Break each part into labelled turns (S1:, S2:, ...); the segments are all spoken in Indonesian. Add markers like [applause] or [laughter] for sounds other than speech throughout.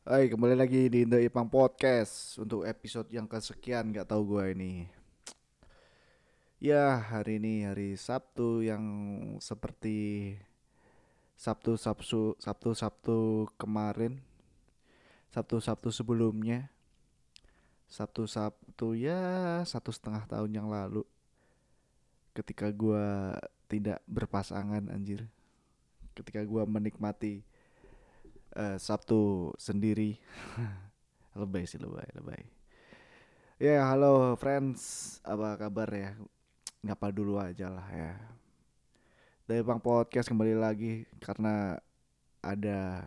S1: Hai, kembali lagi di The Ipang Podcast untuk episode yang kesekian nggak tahu gue ini. Ya, hari ini hari Sabtu yang seperti Sabtu Sabtu Sabtu Sabtu kemarin, Sabtu Sabtu sebelumnya, Sabtu Sabtu ya satu setengah tahun yang lalu, ketika gue tidak berpasangan anjir, ketika gue menikmati eh, Sabtu sendiri. [laughs] lebay sih lebay, lebay. Ya, halo friends, apa kabar ya? Ngapa dulu aja lah ya. Dari Bang Podcast kembali lagi karena ada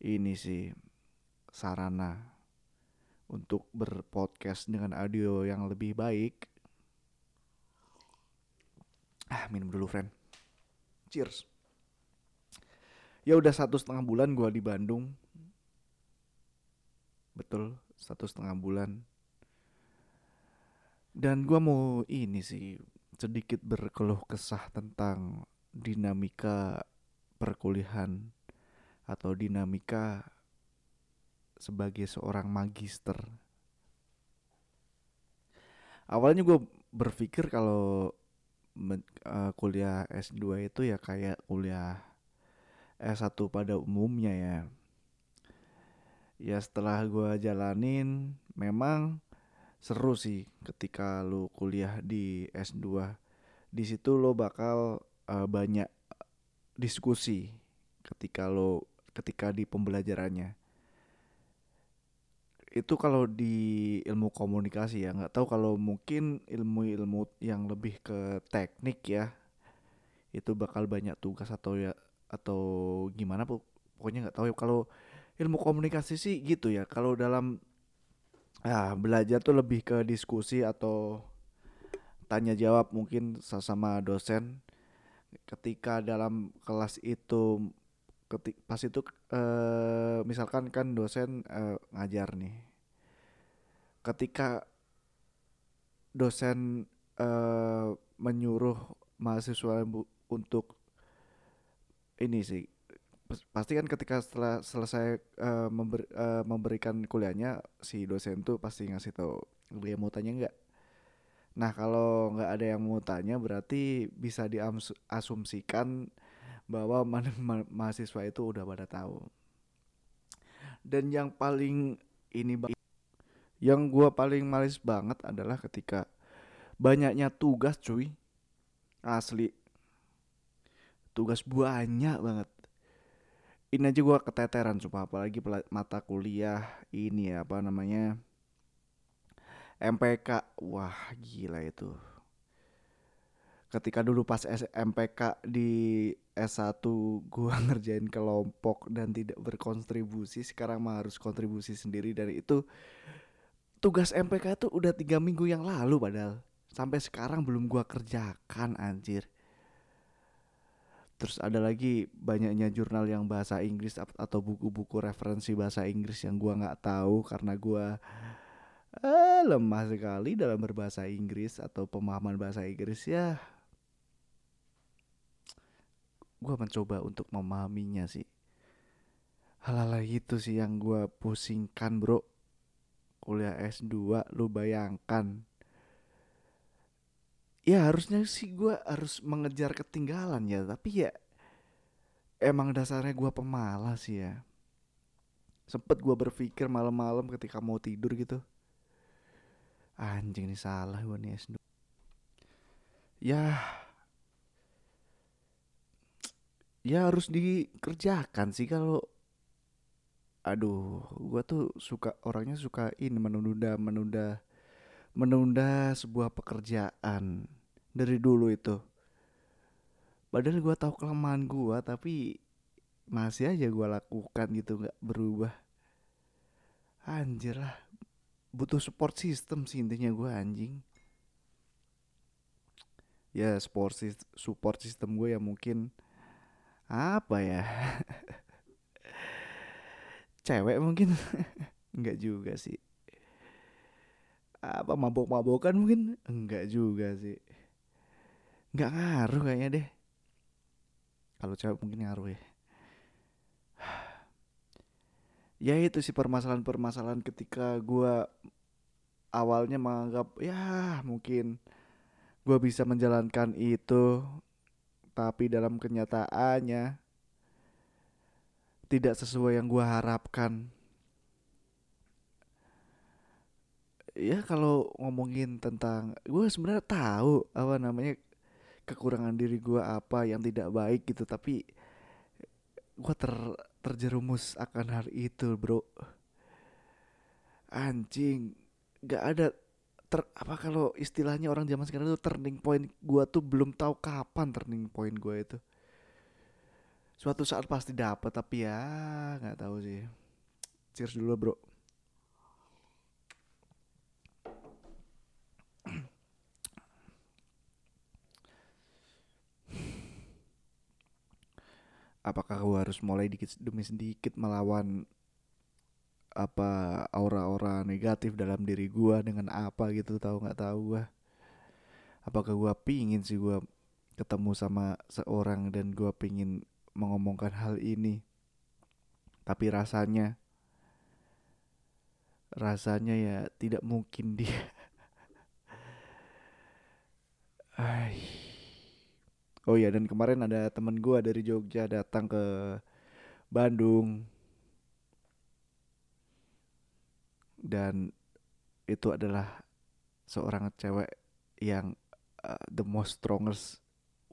S1: ini sih sarana untuk berpodcast dengan audio yang lebih baik. Ah, minum dulu, friend. Cheers. Ya udah satu setengah bulan gua di Bandung. Betul, satu setengah bulan. Dan gua mau ini sih sedikit berkeluh kesah tentang dinamika perkuliahan atau dinamika sebagai seorang magister. Awalnya gue berpikir kalau eh, kuliah S2 itu ya kayak kuliah S1 pada umumnya ya. Ya setelah gua jalanin memang seru sih ketika lu kuliah di S2. Di situ lo bakal eh, banyak diskusi ketika lo ketika di pembelajarannya. Itu kalau di ilmu komunikasi ya, nggak tahu kalau mungkin ilmu-ilmu yang lebih ke teknik ya. Itu bakal banyak tugas atau ya atau gimana pok- pokoknya nggak tahu ya. Kalau ilmu komunikasi sih gitu ya. Kalau dalam ah belajar tuh lebih ke diskusi atau tanya jawab mungkin sama dosen. Ketika dalam kelas itu ketik pas itu eh, misalkan kan dosen eh, ngajar nih. Ketika dosen eh, menyuruh mahasiswa untuk ini sih pas- pasti kan ketika setelah selesai eh, member- eh, memberikan kuliahnya si dosen tuh pasti ngasih tahu dia mau tanya nggak? Nah kalau nggak ada yang mau tanya berarti bisa diasumsikan bahwa ma- [laughs] ma- mahasiswa itu udah pada tahu. Dan yang paling ini yang gua paling males banget adalah ketika banyaknya tugas cuy asli tugas banyak banget. Ini aja gua keteteran cuma apalagi mata kuliah ini ya apa namanya MPK wah gila itu. Ketika dulu pas MPK di S1 gua [laughs] ngerjain kelompok dan tidak berkontribusi sekarang mah harus kontribusi sendiri. Dan itu tugas MPK tuh udah tiga minggu yang lalu padahal. Sampai sekarang belum gua kerjakan anjir Terus ada lagi banyaknya jurnal yang bahasa Inggris atau buku-buku referensi bahasa Inggris yang gua nggak tahu karena gua eh, lemah sekali dalam berbahasa Inggris atau pemahaman bahasa Inggris ya. Gua mencoba untuk memahaminya sih. Hal-hal gitu sih yang gua pusingkan, Bro. Kuliah S2 lu bayangkan. Ya harusnya sih gua harus mengejar ketinggalan ya, tapi ya emang dasarnya gua pemalas ya. Sempet gua berpikir malam-malam ketika mau tidur gitu. Anjing ini salah gua nih S2. Ya, ya harus dikerjakan sih kalau aduh, gua tuh suka orangnya suka ini menunda menunda menunda sebuah pekerjaan dari dulu itu. Padahal gua tahu kelemahan gua tapi masih aja gua lakukan gitu nggak berubah. Anjir lah, butuh support system sih intinya gua anjing. Ya support support system gue ya mungkin apa ya? [laughs] Cewek mungkin [laughs] nggak juga sih. Apa mabok-mabokan mungkin enggak juga sih. Nggak ngaruh kayaknya deh. Kalau cewek mungkin ngaruh ya. [sighs] ya itu sih permasalahan-permasalahan ketika gua awalnya menganggap ya mungkin gua bisa menjalankan itu tapi dalam kenyataannya tidak sesuai yang gua harapkan ya kalau ngomongin tentang gue sebenarnya tahu apa namanya kekurangan diri gue apa yang tidak baik gitu. Tapi gue ter terjerumus akan hal itu bro. Anjing gak ada ter apa kalau istilahnya orang zaman sekarang itu turning point gue tuh belum tahu kapan turning point gue itu. Suatu saat pasti dapat tapi ya nggak tahu sih. Cheers dulu bro apakah gue harus mulai dikit demi sedikit melawan apa aura-aura negatif dalam diri gue dengan apa gitu tahu nggak tahu gue apakah gue pingin sih gue ketemu sama seorang dan gue pingin mengomongkan hal ini? Tapi rasanya rasanya ya tidak mungkin dia. [laughs] Ay. Oh ya dan kemarin ada temen gue dari Jogja datang ke Bandung. Dan itu adalah seorang cewek yang uh, the most strongest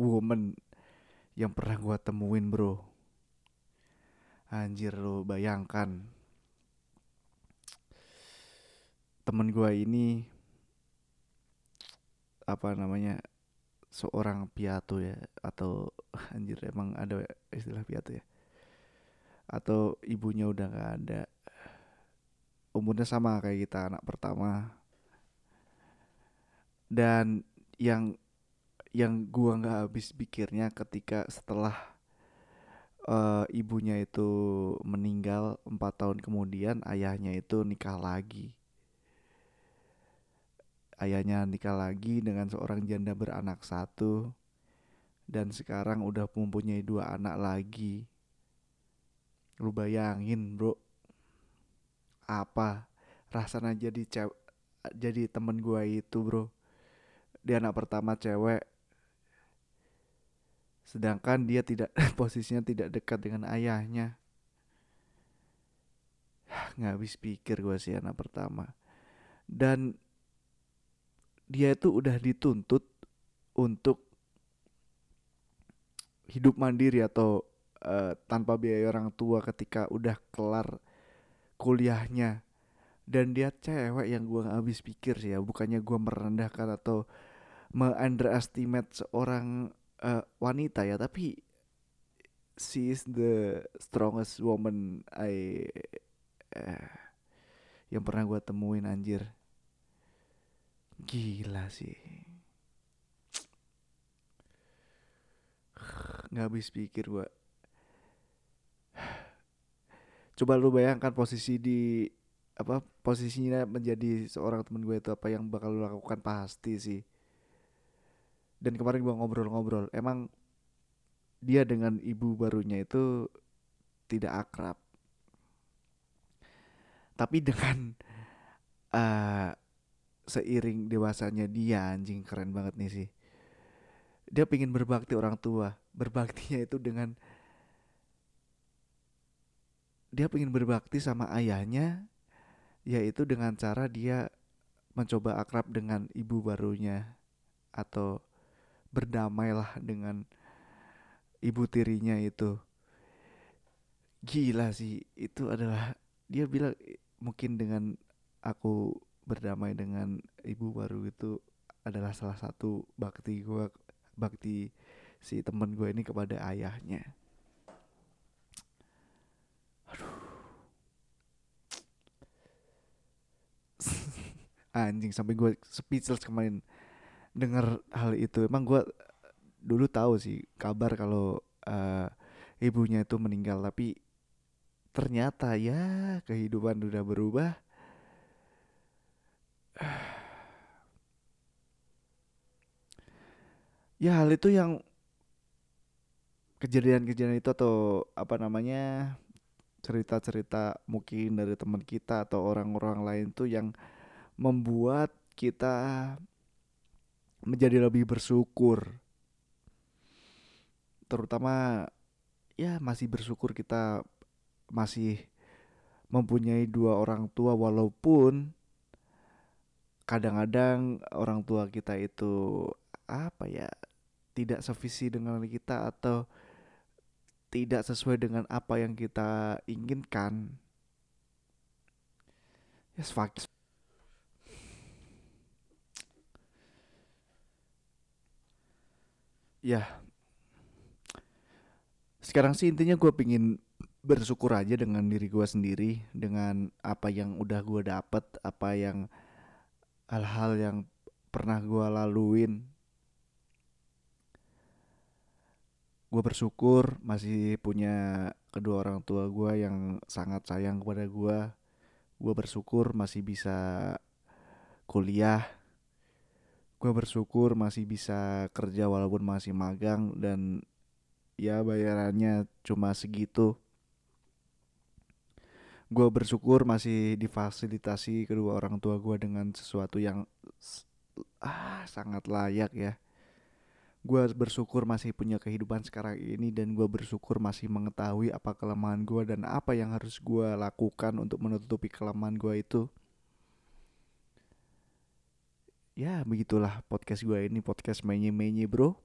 S1: woman yang pernah gue temuin bro. Anjir lo bayangkan. Temen gue ini apa namanya seorang piatu ya atau [laughs] anjir emang ada istilah piatu ya. Atau ibunya udah nggak ada. Umurnya sama kayak kita anak pertama. Dan yang yang gua nggak habis pikirnya ketika setelah uh, ibunya itu meninggal empat tahun kemudian ayahnya itu nikah lagi ayahnya nikah lagi dengan seorang janda beranak satu dan sekarang udah mempunyai dua anak lagi. Lu bayangin bro, apa rasanya jadi cewek jadi temen gua itu bro. Dia anak pertama cewek, sedangkan dia tidak [laughs] posisinya tidak dekat dengan ayahnya. Nggak habis pikir gua sih anak pertama. Dan dia itu udah dituntut untuk hidup mandiri atau uh, tanpa biaya orang tua ketika udah kelar kuliahnya. Dan dia cewek yang gua gak habis pikir sih ya bukannya gua merendahkan atau me-underestimate seorang uh, wanita ya tapi she is the strongest woman I uh, yang pernah gua temuin anjir Gila sih. Nggak habis pikir gua. Coba lu bayangkan posisi di apa posisinya menjadi seorang temen gue itu apa yang bakal lu lakukan pasti sih. Dan kemarin gua ngobrol-ngobrol, emang dia dengan ibu barunya itu tidak akrab. Tapi dengan uh, seiring dewasanya dia anjing keren banget nih sih. Dia pengen berbakti orang tua. Berbaktinya itu dengan dia pengen berbakti sama ayahnya yaitu dengan cara dia mencoba akrab dengan ibu barunya atau berdamailah dengan ibu tirinya itu. Gila sih itu adalah dia bilang mungkin dengan aku berdamai dengan ibu baru itu adalah salah satu bakti gue bakti si temen gue ini kepada ayahnya. Aduh. Anjing sampai gue speechless kemarin dengar hal itu. Emang gue dulu tahu sih kabar kalau uh, ibunya itu meninggal tapi ternyata ya kehidupan udah berubah [sighs] ya hal itu yang kejadian-kejadian itu atau apa namanya cerita-cerita mungkin dari teman kita atau orang-orang lain tuh yang membuat kita menjadi lebih bersyukur. Terutama ya masih bersyukur kita masih mempunyai dua orang tua walaupun kadang-kadang orang tua kita itu apa ya tidak sevisi dengan kita atau tidak sesuai dengan apa yang kita inginkan. Yes fuck. Ya. Sekarang sih intinya gue pingin bersyukur aja dengan diri gue sendiri dengan apa yang udah gue dapet apa yang hal-hal yang pernah gue laluin. Gue bersyukur masih punya kedua orang tua gue yang sangat sayang kepada gue gue bersyukur masih bisa kuliah. Gue bersyukur masih bisa kerja walaupun masih magang dan ya bayarannya cuma segitu gue bersyukur masih difasilitasi kedua orang tua gue dengan sesuatu yang ah sangat layak ya. Gue bersyukur masih punya kehidupan sekarang ini dan gue bersyukur masih mengetahui apa kelemahan gue dan apa yang harus gue lakukan untuk menutupi kelemahan gue itu. Ya begitulah podcast gue ini podcast menye menye bro.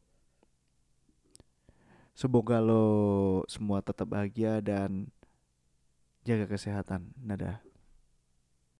S1: Semoga lo semua tetap bahagia dan jaga kesehatan. Nada